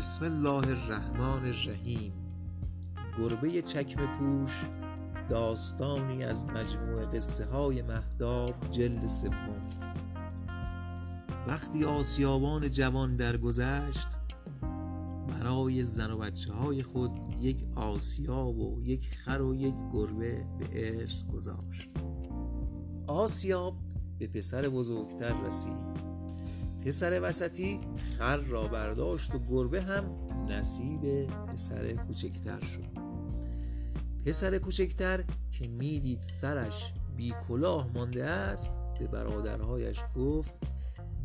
بسم الله الرحمن الرحیم. گربه چکم پوش داستانی از مجموع قصه های مهداب جلد سوم. وقتی آسیابان جوان درگذشت برای زن و بچه های خود یک آسیاب و یک خر و یک گربه به ارث گذاشت. آسیاب به پسر بزرگتر رسید. پسر وسطی خر را برداشت و گربه هم نصیب پسر کوچکتر شد. پسر کوچکتر که می‌دید سرش بی کلاه مانده است به برادرهایش گفت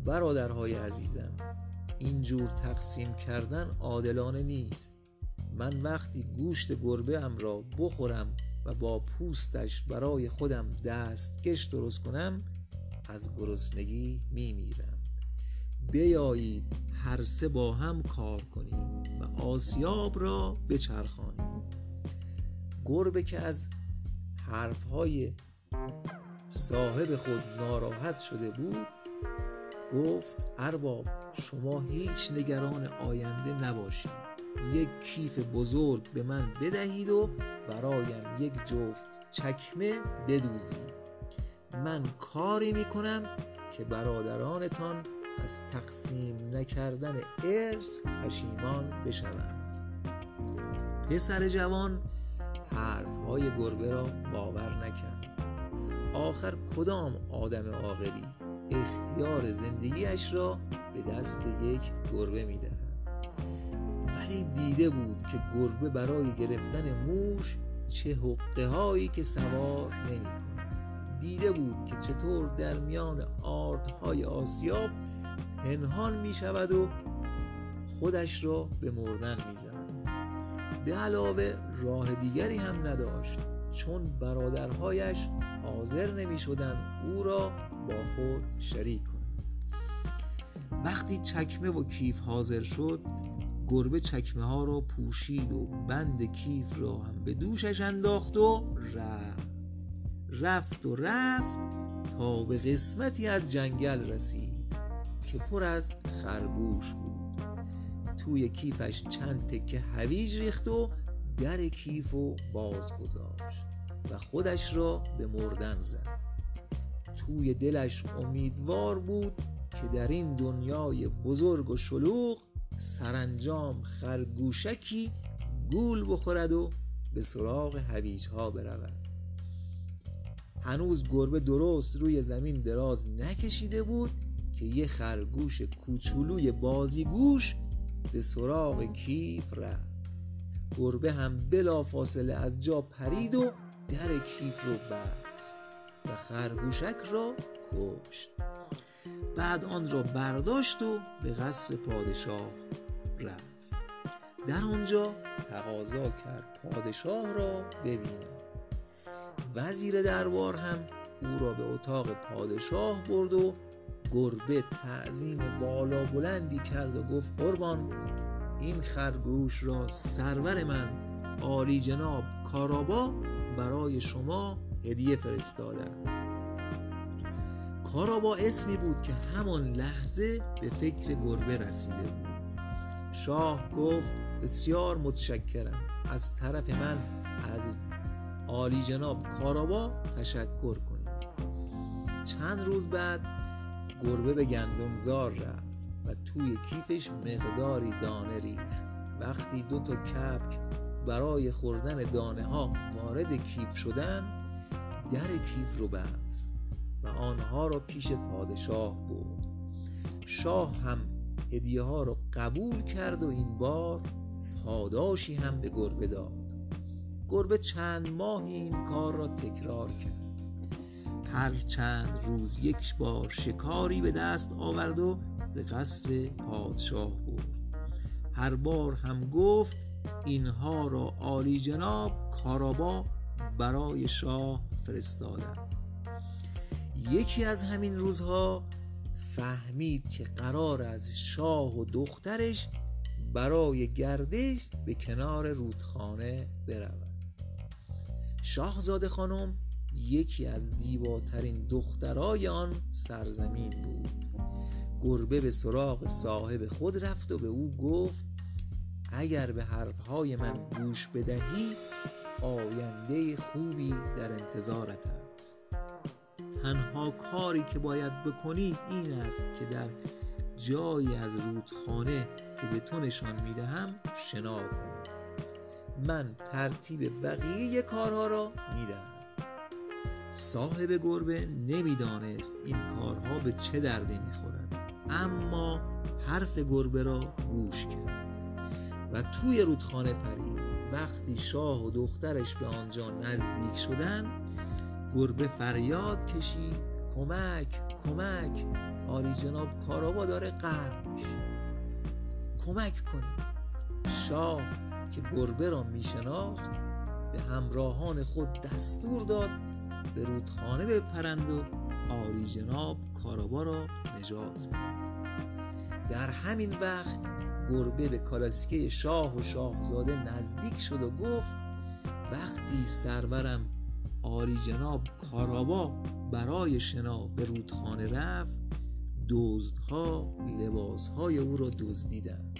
برادرهای عزیزم اینجور تقسیم کردن عادلانه نیست. من وقتی گوشت گربه ام را بخورم و با پوستش برای خودم دستکش درست کنم از گرسنگی میمیرم. بیایید هر سه با هم کار کنیم و آسیاب را بچرخانیم. گربه که از حرفهای صاحب خود ناراحت شده بود گفت ارباب شما هیچ نگران آینده نباشید. یک کیف بزرگ به من بدهید و برایم یک جفت چکمه بدوزید. من کاری می‌کنم که برادرانتان از تقسیم نکردن ارث پشیمان بشوند. پسر جوان حرفهای گربه را باور نکرد. آخر کدام آدم عاقلی اختیار زندگیش را به دست یک گربه می‌دهد؟ ولی دیده بود که گربه برای گرفتن موش چه حقه هایی که سوار نمی دیده بود که چطور در میان آردهای آسیاب پنهان می شود و خودش را به مردن می زند. به علاوه راه دیگری هم نداشت. چون برادرهایش حاضر نمی شدن او را با خود شریک کنند. وقتی چکمه و کیف حاضر شد گربه چکمه ها را پوشید و بند کیف را هم به دوشش انداخت و رفت. رفت و رفت تا به قسمتی از جنگل رسید. که پر از خرگوش بود. توی کیفش چند تکه هویج ریخت و در کیف و باز گذاشت و خودش را به مردن زد. توی دلش امیدوار بود که در این دنیای بزرگ و شلوغ سرانجام خرگوشکی گول بخورد و به سراغ هویج ها برود. هنوز گربه درست روی زمین دراز نکشیده بود که یه خرگوش کوچولوی بازیگوش به سراغ کیف رفت. گربه هم بلا فاصله از جا پرید و در کیف رو بست و خرگوشک را کشت. بعد آن را برداشت و به قصر پادشاه رفت. در آنجا تقاضا کرد پادشاه را ببیند. وزیر دربار هم او را به اتاق پادشاه برد و گربه تعظیم بالا بلندی کرد و گفت قربان این خرگوش را سرور من عالی جناب کارابا برای شما هدیه فرستاده است. کارابا اسمی بود که همان لحظه به فکر گربه رسیده بود. شاه گفت بسیار متشکرم. از طرف من از عالی جناب کارابا تشکر کنید. چند روز بعد گربه به گندمزار رفت و توی کیفش مقداری دانه ریخت. وقتی دو تا کپک برای خوردن دانه ها وارد کیف شدن در کیف رو بست و آنها را پیش پادشاه برد. شاه هم هدیه ها را قبول کرد و این بار پاداشی هم به گربه داد. گربه چند ماهی این کار را تکرار کرد. هر چند روز یک بار شکاری به دست آورد و به قصر پادشاه برد. هر بار هم گفت اینها را عالی جناب کارابا برای شاه فرستادند. یکی از همین روزها فهمید که قرار از شاه و دخترش برای گردش به کنار رودخانه برود شاهزاده خانم یکی از زیباترین دخترای آن سرزمین بود. گربه به سراغ صاحب خود رفت و به او گفت اگر به حرفهای من گوش بدهی آینده خوبی در انتظارت است. تنها کاری که باید بکنی این است که در جایی از رودخانه که به تو نشان می‌دهم شنا کن من ترتیب بقیه کارها را می‌دهم. صاحب گربه نمی‌دانست این کارها به چه دردی می‌خورد اما حرف گربه را گوش کرد. و توی رودخانه پرید وقتی شاه و دخترش به آنجا نزدیک شدند گربه فریاد کشید کمک کمک آری جناب کارابا داره غرق کمک کنید. شاه که گربه را میشناخت به همراهان خود دستور داد به رودخانه بپرند و آری جناب کارابا را نجات در همین وقت گربه به کالاسکه شاه و شاهزاده نزدیک شد و گفت وقتی سرورم آری جناب کارابا برای شنا به رودخانه رفت دزدها لباسهای او را دزدیدند.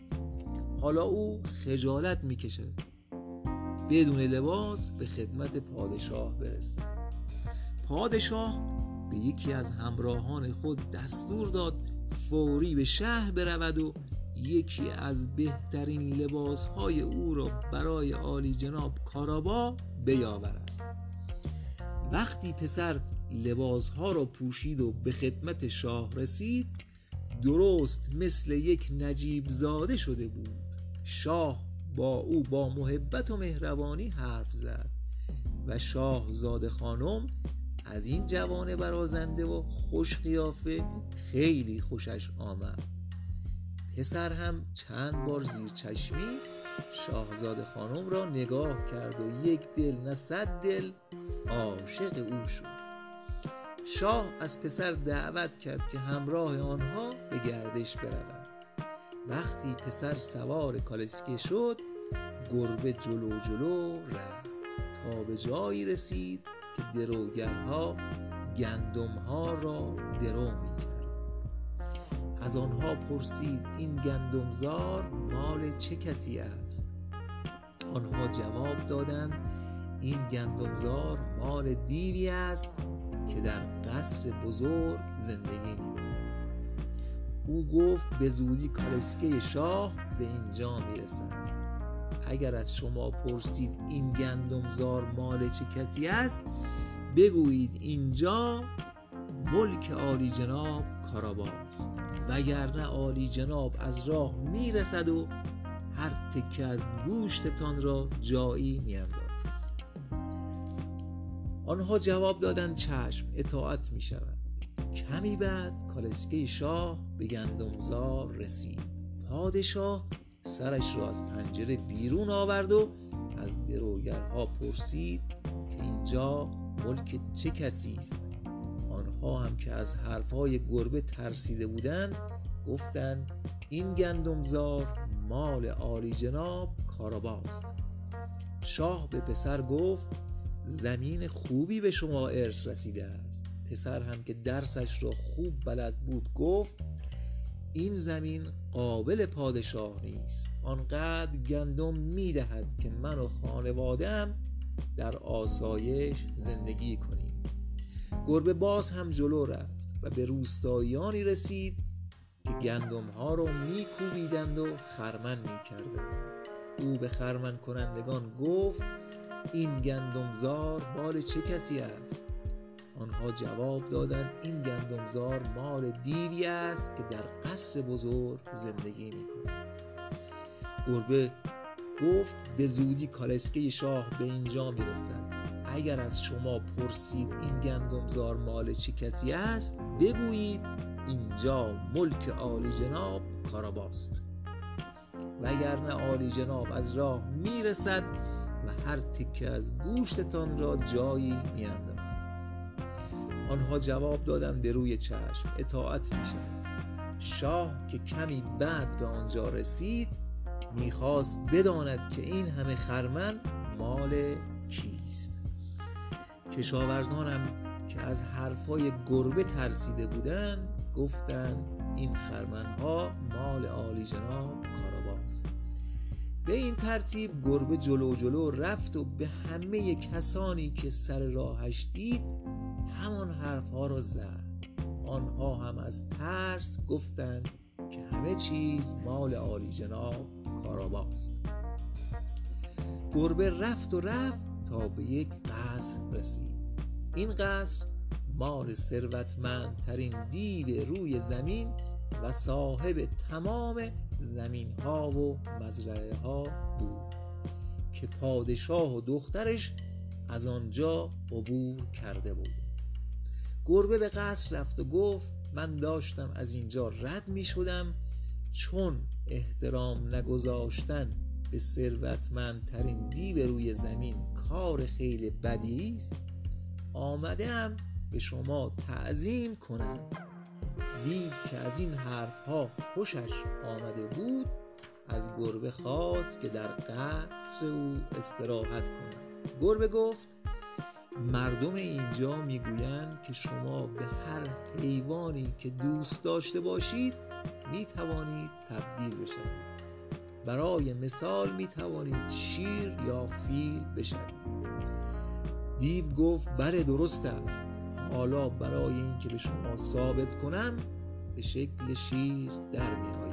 حالا او خجالت می‌کشه بدون لباس به خدمت پادشاه برسه پادشاه به یکی از همراهان خود دستور داد فوری به شهر برود و یکی از بهترین لباسهای او را برای عالی جناب کارابا بیاورد. وقتی پسر لباسها را پوشید و به خدمت شاه رسید درست مثل یک نجیب زاده شده بود. شاه با او با محبت و مهربانی حرف زد و شاه زاده خانم از این جوان برازنده و خوش قیافه خیلی خوشش آمد. پسر هم چند بار زیر چشمی شاهزاده خانم را نگاه کرد و یک دل نه صد دل عاشق او شد. شاه از پسر دعوت کرد که همراه آنها به گردش برود وقتی پسر سوار کالسکه شد گربه جلو جلو رفت. تا به جایی رسید که دروگرها گندمها را درو می کرد از آنها پرسید این گندمزار مال چه کسی است؟ آنها جواب دادند این گندمزار مال دیوی است که در قصر بزرگ زندگی می‌کنه او گفت به زودی کالسکه شاه به اینجا می‌رسد. اگر از شما پرسید این گندمزار مال چه کسی است بگویید اینجا ملک عالی جناب کاراباست وگرنه عالی جناب از راه می‌رسد و هر تکه از گوشتتان را جایی میاندازد. آنها جواب دادند چشم اطاعت می شود کمی بعد کالسکه شاه به گندمزار رسید. پادشاه سرش را از پنجره بیرون آورد و از دروگرها پرسید که اینجا ملک چه کسی است؟ آنها هم که از حرفهای گربه ترسیده بودند گفتند این گندمزار مال عالی جناب کاراباست. شاه به پسر گفت زمین خوبی به شما ارث رسیده است. پسر هم که درسش را خوب بلد بود گفت این زمین قابل پادشاه نیست. آنقدر گندم می‌دهد که من و خانوادم در آسایش زندگی کنیم. گربه باز هم جلو رفت و به روستاییانی رسید که گندم ها را میکوبیدند و خرمن می‌کردند. او به خرمن کنندگان گفت این گندمزار مال چه کسی است؟ آنها جواب دادند این گندمزار مال دیوی است که در قصر بزرگ زندگی می‌کند. گربه گفت به زودی کالسکه شاه به اینجا می‌رسد. اگر از شما پرسید این گندمزار مال چه کسی است بگویید اینجا ملک عالی جناب کاراباست. وگرنه عالی جناب از راه می‌رسد و هر تکه از گوشتتان را جایی میاندازد. آنها جواب دادند به روی چشم اطاعت میشن شاه که کمی بعد به آنجا رسید می‌خواست بداند که این همه خرمن مال کیست. کشاورزانم که از حرفای گربه ترسیده بودند گفتند این خرمنها مال عالی جناب کاراباست به این ترتیب گربه جلو جلو رفت و به همه کسانی که سر راهش دید همان حرفها را زد. آنها هم از ترس گفتند که همه چیز مال عالی جناب کاراباست گربه رفت و رفت تا به یک قصر رسید. این قصر مال ثروتمندترین دیو روی زمین و صاحب تمام زمین ها و مزرعه ها بود که پادشاه و دخترش از آنجا عبور کرده بود. گربه به قصر رفت و گفت من داشتم از اینجا رد می شدم چون احترام نگذاشتن به ثروتمندترین دیو روی زمین کار خیلی بدی است آمدم به شما تعظیم کنم. دیو که از این حرفها خوشش آمده بود از گربه خواست که در قصر او استراحت کند گربه گفت مردم اینجا می‌گویند که شما به هر حیوانی که دوست داشته باشید می توانید تبدیل بشوید. برای مثال می توانید شیر یا فیل بشوید. دیو گفت بله درست است. حالا برای اینکه به شما ثابت کنم به شکل شیر در می آیم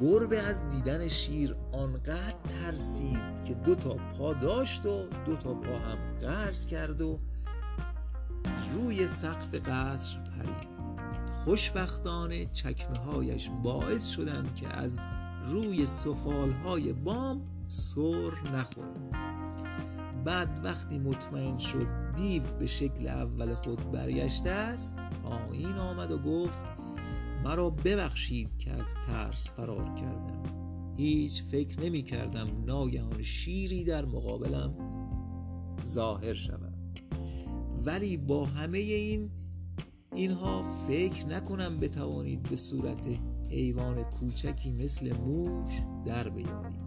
گربه از دیدن شیر آنقدر ترسید که دو تا پا داشت و دو تا پا هم قرض کرد و روی سقف قصر پرید. خوشبختانه چکمه هایش باعث شدند که از روی سفال های بام سر نخورد. بعد وقتی مطمئن شد دیو به شکل اول خود برگشته است پایین آمد و گفت مرا ببخشید که از ترس فرار کردم. هیچ فکر نمی کردم ناگهان شیری در مقابلم ظاهر شود. ولی با همه این اینها فکر نکنم بتوانید به صورت حیوان کوچکی مثل موش در بیایید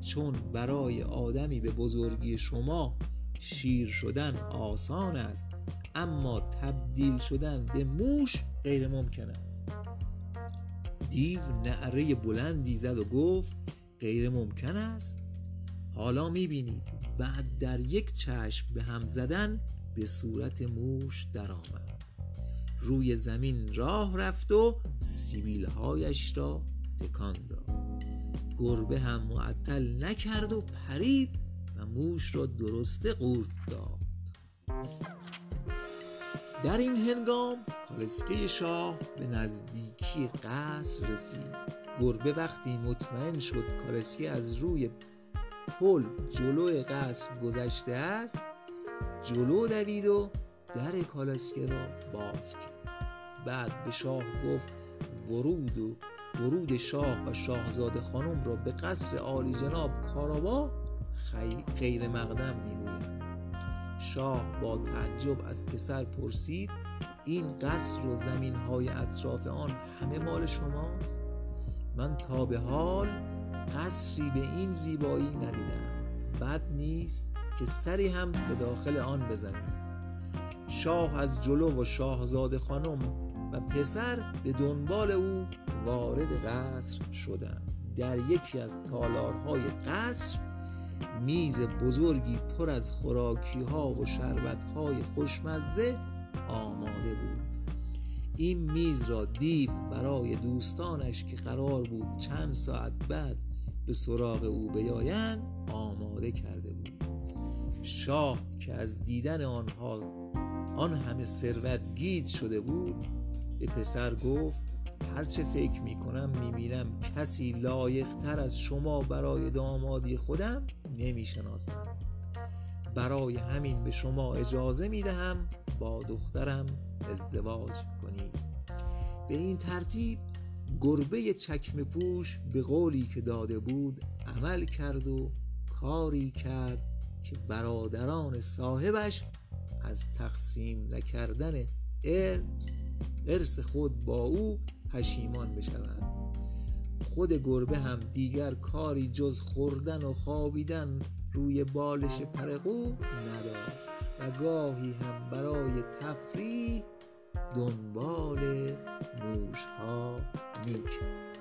چون برای آدمی به بزرگی شما شیر شدن آسان است اما تبدیل شدن به موش غیر ممکن است. دیو نعره بلندی زد و گفت غیر ممکن است؟ حالا می‌بینید. بعد در یک چشم به هم زدن به صورت موش درآمد. روی زمین راه رفت و سیبیلهایش را تکان داد. گربه هم معطل نکرد و پرید و موش را درسته قورت داد. در این هنگام کالسکه شاه به نزدیکی قصر رسید. گربه وقتی مطمئن شد کالسکه از روی پل جلو قصر گذشته است جلو دوید و در کالسکه را باز کرد. بعد به شاه گفت ورود و ورود شاه و شاهزاده خانم را به قصر عالی جناب کاراوا خیر مقدم می‌گوید. شاه با تعجب از پسر پرسید این قصر و زمین های اطراف آن همه مال شماست؟ من تا به حال قصری به این زیبایی ندیدم بد نیست که سری هم به داخل آن بزنیم شاه از جلو و شاهزاده خانم و پسر به دنبال او وارد قصر شدند در یکی از تالارهای قصر میز بزرگی پر از خوراکی ها و شربت های خوشمزه آماده بود. این میز را دیو برای دوستانش که قرار بود چند ساعت بعد به سراغ او بیایند آماده کرده بود. شاه که از دیدن آنها آن همه ثروت گیج شده بود به پسر گفت هرچه فکر می کنم می بینم کسی لایق تر از شما برای دامادی خودم نمی شناسم برای همین به شما اجازه می دهم با دخترم ازدواج کنید. به این ترتیب گربه چکم پوش به قولی که داده بود عمل کرد و کاری کرد که برادران صاحبش از تقسیم نکردن ارث ارث خود با او پشیمان بشوند. خود گربه هم دیگر کاری جز خوردن و خوابیدن روی بالش پرقو نداشت و گاهی هم برای تفریح دنبال موش ها می‌کرد